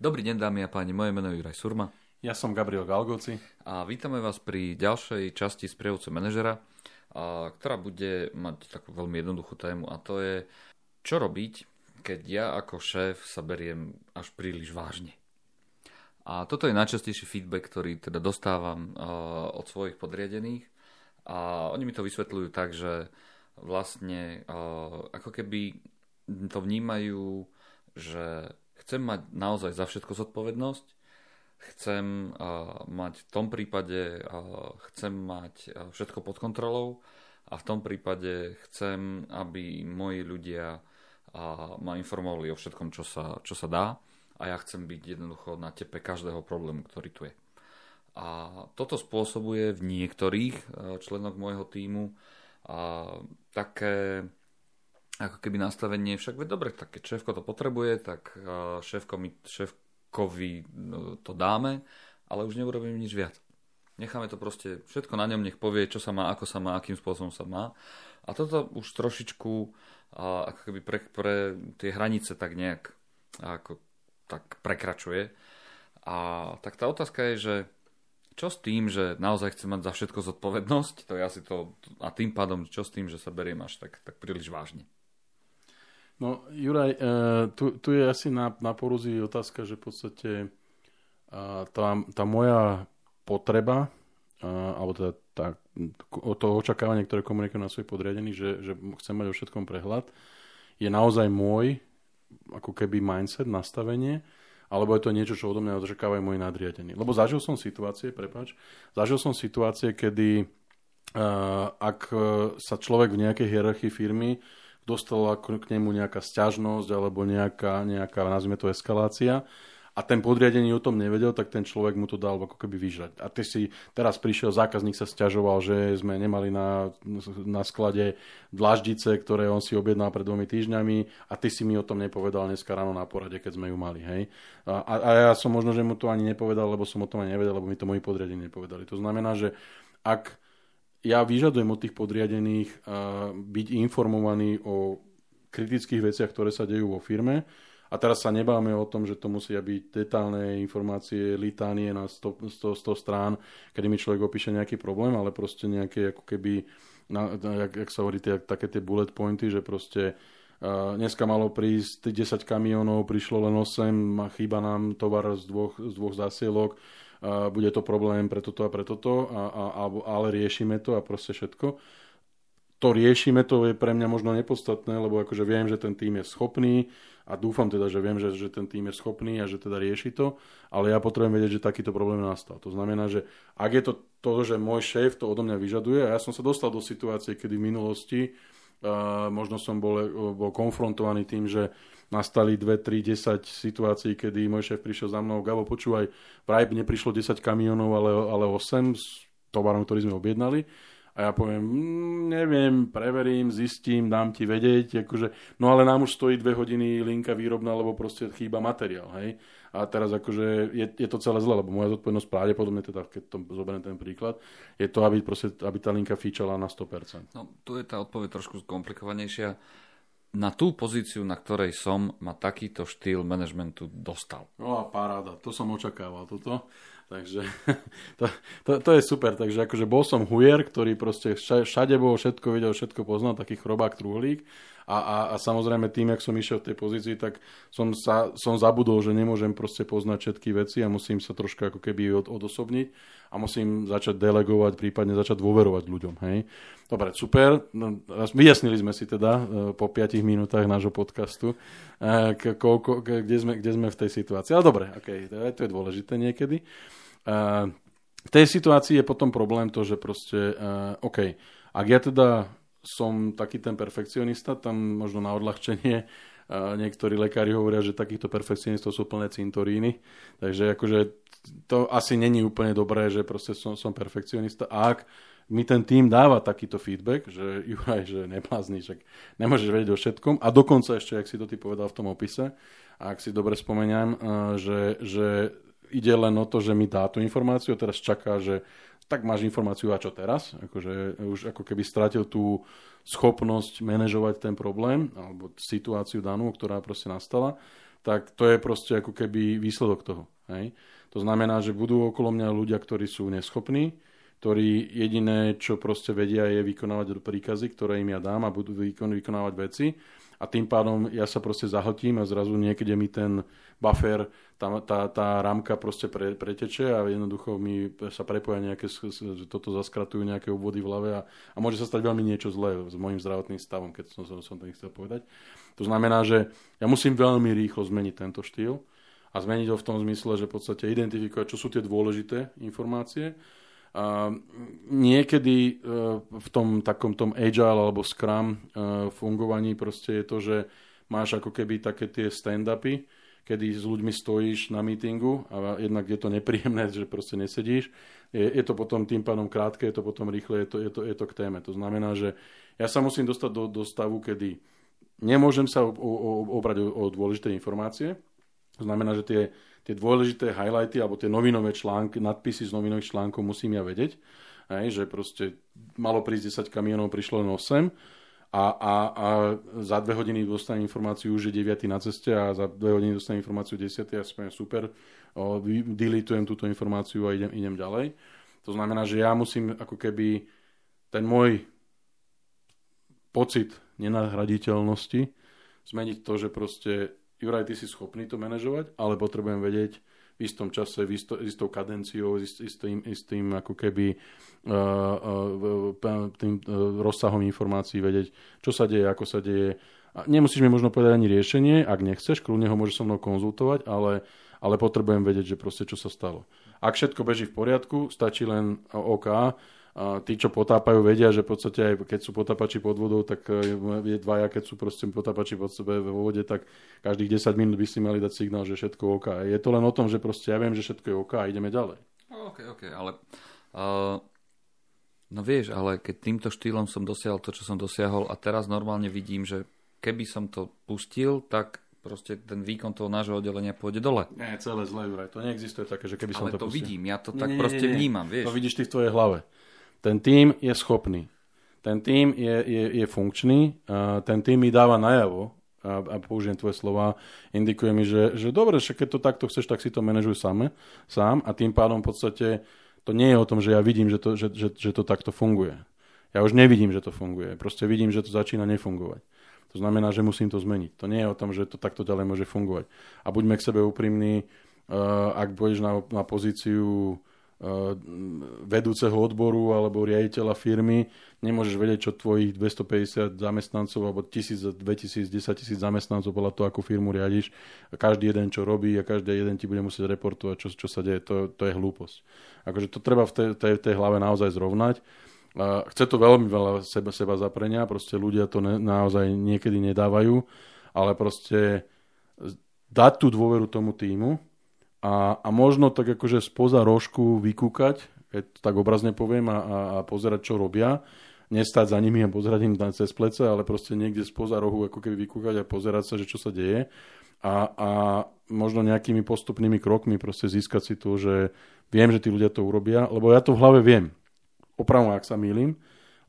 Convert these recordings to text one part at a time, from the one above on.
Dobrý deň, dámy a páni, moje meno je Juraj Surma. Ja som Gabriel Galgoci. A vítame vás pri ďalšej časti sprievodcu manažera, ktorá bude mať takú veľmi jednoduchú tému a to je, čo robiť, keď ja ako šéf sa beriem až príliš vážne. A toto je najčastejší feedback, ktorý teda dostávam od svojich podriadených a oni mi to vysvetľujú tak, že vlastne ako keby to vnímajú, že chcem mať naozaj za všetko zodpovednosť, chcem uh, mať v tom prípade, uh, chcem mať uh, všetko pod kontrolou a v tom prípade chcem, aby moji ľudia uh, ma informovali o všetkom, čo sa, čo sa dá a ja chcem byť jednoducho na tepe každého problému, ktorý tu je. A toto spôsobuje v niektorých členoch môjho týmu a také ako keby nastavenie, však veď dobre, tak keď šéfko to potrebuje, tak šéfko mi, šéfkovi no, to dáme, ale už neurobím nič viac. Necháme to proste, všetko na ňom nech povie, čo sa má, ako sa má, akým spôsobom sa má. A toto už trošičku ako keby pre, pre tie hranice tak nejak ako, tak prekračuje. A tak tá otázka je, že čo s tým, že naozaj chcem mať za všetko zodpovednosť, to ja si to, a tým pádom čo s tým, že sa beriem až tak, tak príliš vážne. No, Juraj, e, tu, tu je asi na, na porúzi otázka, že v podstate e, tá, tá moja potreba, e, alebo teda tá, to očakávanie, ktoré komunikujem na svoj podriadený, že, že chcem mať o všetkom prehľad, je naozaj môj ako keby mindset, nastavenie, alebo je to niečo, čo odo mňa očakávajú moji nadriadení. Lebo zažil som situácie, prepač, zažil som situácie, kedy uh, ak sa človek v nejakej hierarchii firmy dostala k nemu nejaká sťažnosť alebo nejaká, nejaká nazvime to, eskalácia a ten podriadený o tom nevedel, tak ten človek mu to dal ako keby vyžrať. A ty si teraz prišiel, zákazník sa sťažoval, že sme nemali na, na sklade dlaždice, ktoré on si objednal pred dvomi týždňami a ty si mi o tom nepovedal dneska ráno na porade, keď sme ju mali. Hej? A, a ja som možno, že mu to ani nepovedal, lebo som o tom ani nevedel, lebo mi to moji podriadení nepovedali. To znamená, že ak ja vyžadujem od tých podriadených uh, byť informovaní o kritických veciach, ktoré sa dejú vo firme. A teraz sa nebáme o tom, že to musia byť detálne informácie, litánie na 100, 100, 100 strán, kedy mi človek opíše nejaký problém, ale proste nejaké ako keby, na, jak, jak sa hovorí, tie, také tie bullet pointy, že proste uh, dneska malo prísť 10 kamionov, prišlo len 8, a chýba nám tovar z dvoch, z dvoch zásielok, bude to problém pre toto a pre toto, a, a, a, ale riešime to a proste všetko. To riešime, to je pre mňa možno nepodstatné, lebo akože viem, že ten tým je schopný a dúfam teda, že viem, že, že ten tým je schopný a že teda rieši to, ale ja potrebujem vedieť, že takýto problém nastal. To znamená, že ak je to to, že môj šéf to odo mňa vyžaduje, a ja som sa dostal do situácie, kedy v minulosti možno som bol, bol konfrontovaný tým, že nastali 2, 3, 10 situácií, kedy môj šéf prišiel za mnou, Gabo, počúvaj, vraj neprišlo 10 kamionov, ale, ale 8 s tovarom, ktorý sme objednali. A ja poviem, mm, neviem, preverím, zistím, dám ti vedieť. Akože, no ale nám už stojí dve hodiny linka výrobná, lebo proste chýba materiál. Hej? A teraz akože je, je to celé zle, lebo moja zodpovednosť pravdepodobne, teda keď to zoberiem ten príklad, je to, aby, proste, aby tá linka fíčala na 100%. No, tu je tá odpoveď trošku komplikovanejšia na tú pozíciu, na ktorej som, ma takýto štýl manažmentu dostal. No a paráda, to som očakával, toto. Takže to, to, to je super. Takže akože bol som hujer, ktorý proste všade bol, všetko videl, všetko poznal, taký chrobák truhlík. A, a, a samozrejme tým, jak som išiel v tej pozícii, tak som, sa, som zabudol, že nemôžem proste poznať všetky veci a musím sa troška ako keby od, odosobniť a musím začať delegovať, prípadne začať dôverovať ľuďom. Hej. Dobre, super. No, vyjasnili sme si teda e, po 5 minútach nášho podcastu, e, koľko, kde, sme, kde sme v tej situácii. Ale dobre, okay, to je dôležité niekedy. E, v tej situácii je potom problém to, že proste, OK, ak ja teda som taký ten perfekcionista, tam možno na odľahčenie niektorí lekári hovoria, že takýchto perfekcionistov sú plné cintoríny, takže akože to asi není úplne dobré, že proste som, som perfekcionista. A ak mi ten tým dáva takýto feedback, že Juraj, že neblázni, že nemôžeš vedieť o všetkom a dokonca ešte, ak si to ty povedal v tom opise, a ak si dobre spomeniam, že, že ide len o to, že mi dá tú informáciu teraz čaká, že tak máš informáciu a čo teraz? Akože už ako keby stratil tú schopnosť manažovať ten problém alebo situáciu danú, ktorá proste nastala. tak to je proste ako keby výsledok toho. Hej? To znamená, že budú okolo mňa ľudia, ktorí sú neschopní, ktorí jediné, čo proste vedia, je vykonávať príkazy, ktoré im ja dám a budú vykonávať veci a tým pádom ja sa proste zahltím a zrazu niekde mi ten buffer, tá, tá, tá rámka proste pre, preteče a jednoducho mi sa prepoja nejaké, toto zaskratujú nejaké obvody v hlave a, a môže sa stať veľmi niečo zlé s môjim zdravotným stavom, keď som, som to nechcel povedať. To znamená, že ja musím veľmi rýchlo zmeniť tento štýl a zmeniť ho v tom zmysle, že v podstate identifikovať, čo sú tie dôležité informácie niekedy e, v tom takom tom agile alebo scrum e, fungovaní proste je to, že máš ako keby také tie stand-upy, kedy s ľuďmi stojíš na meetingu a jednak je to nepríjemné, že proste nesedíš. Je, je to potom tým pádom krátke, je to potom rýchle, je to, je to, je to k téme. To znamená, že ja sa musím dostať do, do stavu, kedy nemôžem sa obrať o, o dôležité informácie. To znamená, že tie tie dôležité highlighty alebo tie novinové články, nadpisy z novinových článkov musím ja vedieť. Hej, že proste malo prísť 10 kamionov, prišlo len 8 a, a, a za dve hodiny dostanem informáciu, že 9 na ceste a za dve hodiny dostanem informáciu 10 a spomínam super, o, delitujem túto informáciu a idem, idem ďalej. To znamená, že ja musím ako keby ten môj pocit nenahraditeľnosti zmeniť to, že proste Juraj, ty si schopný to manažovať, ale potrebujem vedieť v istom čase, v isto, istou kadenciou, s istým, istým ako keby uh, uh, tým uh, rozsahom informácií vedieť, čo sa deje, ako sa deje. A nemusíš mi možno povedať ani riešenie, ak nechceš, kľudne ho môžeš so mnou konzultovať, ale, ale potrebujem vedieť, že proste čo sa stalo. Ak všetko beží v poriadku, stačí len OK, a tí, čo potápajú, vedia, že v podstate aj keď sú potápači pod vodou, tak e, je dvaja, keď sú proste potápači pod sebe vo vode, tak každých 10 minút by si mali dať signál, že všetko OK. Je to len o tom, že proste ja viem, že všetko je OK a ideme ďalej. OK, OK, ale uh, no vieš, ale keď týmto štýlom som dosiahol to, čo som dosiahol a teraz normálne vidím, že keby som to pustil, tak proste ten výkon toho nášho oddelenia pôjde dole. Nie, celé zle, Juraj. To neexistuje také, že keby ale som to, to pustil. vidím, ja to nie, tak nie, proste nie, nie. vnímam, vieš. To vidíš ty v tvojej hlave. Ten tým je schopný. Ten tým je, je, je funkčný. Ten tým mi dáva najavo, a, a použijem tvoje slova, indikuje mi, že, že dobre, že keď to takto chceš, tak si to manažuj same, sám a tým pádom v podstate to nie je o tom, že ja vidím, že to, že, že, že to takto funguje. Ja už nevidím, že to funguje. Proste vidím, že to začína nefungovať. To znamená, že musím to zmeniť. To nie je o tom, že to takto ďalej môže fungovať. A buďme k sebe úprimní, uh, ak budeš na, na pozíciu vedúceho odboru alebo riaditeľa firmy, nemôžeš vedieť, čo tvojich 250 zamestnancov alebo 1000, 2000, 10 tisíc zamestnancov podľa toho, akú firmu riadiš, každý jeden čo robí a každý jeden ti bude musieť reportovať, čo, čo sa deje, to, to je hlúposť. Akože to treba v tej, tej, tej hlave naozaj zrovnať. A chce to veľmi veľa seba, seba zaprenia, proste ľudia to ne, naozaj niekedy nedávajú, ale proste dať tú dôveru tomu týmu, a, a možno tak akože spoza rožku vykúkať, keď tak obrazne poviem, a, a, a pozerať, čo robia. Nestať za nimi a pozerať im cez plece, ale proste niekde spoza rohu ako keby vykúkať a pozerať sa, že čo sa deje. A, a možno nejakými postupnými krokmi proste získať si to, že viem, že tí ľudia to urobia, lebo ja to v hlave viem. Opravom, ak sa mýlim,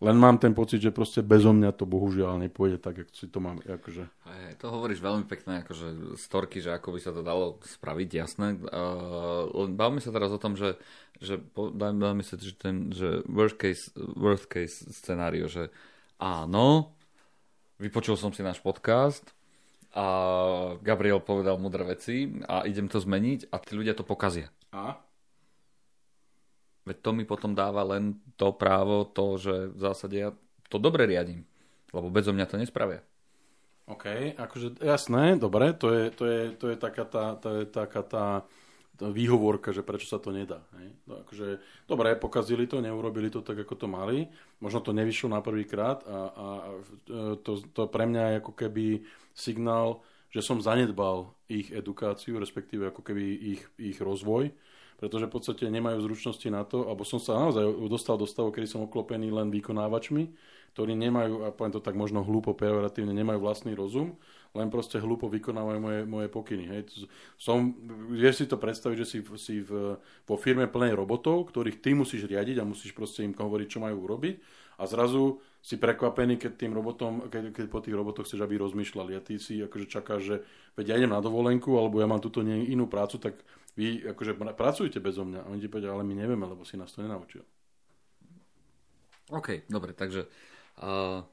len mám ten pocit, že proste bezo mňa to bohužiaľ nepôjde tak, ako si to mám. Akože. Hey, to hovoríš veľmi pekne, akože storky, že ako by sa to dalo spraviť, jasné. Uh, bavme sa teraz o tom, že, že dajme sa, že ten že worst case, worst case scenario, že áno, vypočul som si náš podcast, a Gabriel povedal mudré veci a idem to zmeniť a tí ľudia to pokazia. A? Veď to mi potom dáva len to právo, to, že v zásade ja to dobre riadím. Lebo bezo mňa to nespravia. OK, akože jasné, dobre, to je, to je, to je taká tá, to je taká tá, výhovorka, že prečo sa to nedá. Hej? No, akože, dobre, pokazili to, neurobili to tak, ako to mali, možno to nevyšlo na prvý krát a, a to, to pre mňa je ako keby signál, že som zanedbal ich edukáciu, respektíve ako keby ich, ich rozvoj pretože v podstate nemajú zručnosti na to, alebo som sa naozaj dostal do stavu, kedy som oklopený len vykonávačmi, ktorí nemajú, a poviem to tak možno hlúpo, pejoratívne, nemajú vlastný rozum, len proste hlúpo vykonávajú moje, moje pokyny. Hej. Som, vieš si to predstaviť, že si, si v, vo firme plnej robotov, ktorých ty musíš riadiť a musíš proste im hovoriť, čo majú urobiť a zrazu si prekvapený, keď tým robotom, keď, keď po tých robotoch chceš, aby rozmýšľali a ty si akože čakáš, že veď ja idem na dovolenku, alebo ja mám túto inú prácu, tak vy akože pracujte bezo mňa. A oni ti povedia, ale my nevieme, lebo si nás to nenaučil. OK, dobre, takže uh,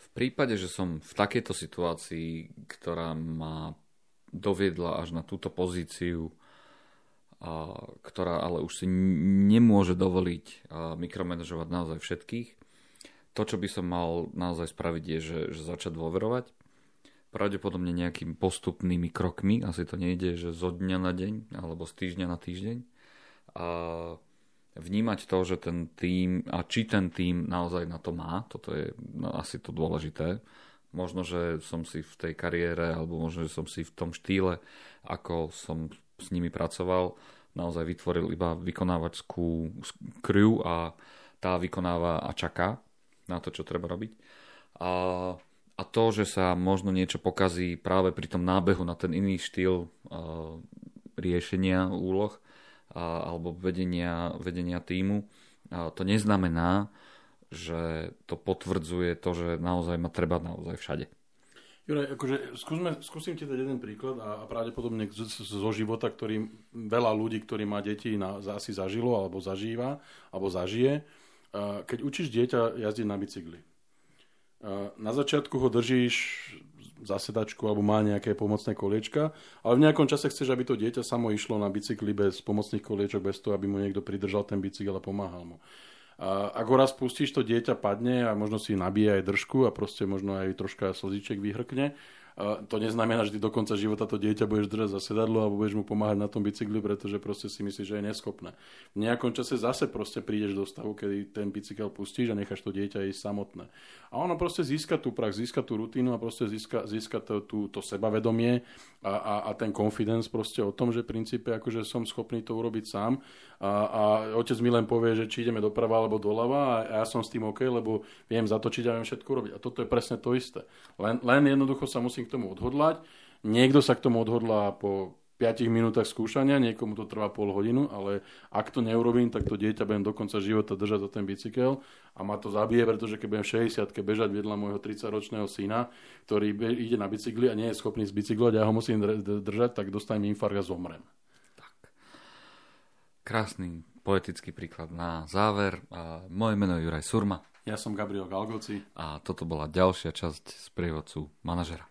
v prípade, že som v takejto situácii, ktorá ma doviedla až na túto pozíciu, a, ktorá ale už si nemôže dovoliť a, mikromanežovať naozaj všetkých. To, čo by som mal naozaj spraviť, je, že, že začať dôverovať. Pravdepodobne nejakými postupnými krokmi, asi to nejde, že zo dňa na deň alebo z týždňa na týždeň. A vnímať to, že ten tým a či ten tým naozaj na to má, toto je no, asi to dôležité. Možno, že som si v tej kariére alebo možno, že som si v tom štýle, ako som s nimi pracoval, naozaj vytvoril iba vykonávačskú crew a tá vykonáva a čaká na to, čo treba robiť. A, a to, že sa možno niečo pokazí práve pri tom nábehu na ten iný štýl uh, riešenia úloh alebo vedenia, vedenia týmu, to neznamená, že to potvrdzuje to, že naozaj ma treba naozaj všade. Juraj, akože skúsme, skúsim ti dať jeden príklad a, a pravdepodobne zo, zo života, ktorý veľa ľudí, ktorí má deti, na, asi zažilo alebo zažíva, alebo zažije. Keď učíš dieťa jazdiť na bicykli, na začiatku ho držíš za sedačku alebo má nejaké pomocné koliečka, ale v nejakom čase chceš, aby to dieťa samo išlo na bicykli bez pomocných koliečok, bez toho, aby mu niekto pridržal ten bicykel a pomáhal mu. A ak ho raz pustíš, to dieťa padne a možno si nabíja aj držku a proste možno aj troška slziček vyhrkne to neznamená, že ty do konca života to dieťa budeš držať za sedadlo alebo budeš mu pomáhať na tom bicykli, pretože proste si myslíš, že je neschopné. V nejakom čase zase proste prídeš do stavu, kedy ten bicykel pustíš a necháš to dieťa ísť samotné. A ono proste získa tú prax, získa tú rutínu a proste získa, získa to, tú, to sebavedomie a, a, a ten confidence proste o tom, že v princípe akože som schopný to urobiť sám a, a otec mi len povie, že či ideme doprava alebo doľava a ja som s tým OK, lebo viem zatočiť a viem všetko robiť. A toto je presne to isté. Len, len jednoducho sa musím k tomu odhodlať. Niekto sa k tomu odhodlá po 5 minútach skúšania, niekomu to trvá pol hodinu, ale ak to neurobím, tak to dieťa budem do konca života držať za ten bicykel a ma to zabije, pretože keď budem v 60 bežať vedľa môjho 30-ročného syna, ktorý ide na bicykli a nie je schopný z bicyklovať, ja ho musím držať, tak dostanem infarkt a zomrem. Krásny poetický príklad na záver. Moje meno je Juraj Surma. Ja som Gabriel Galgoci. A toto bola ďalšia časť z prievodcu manažera.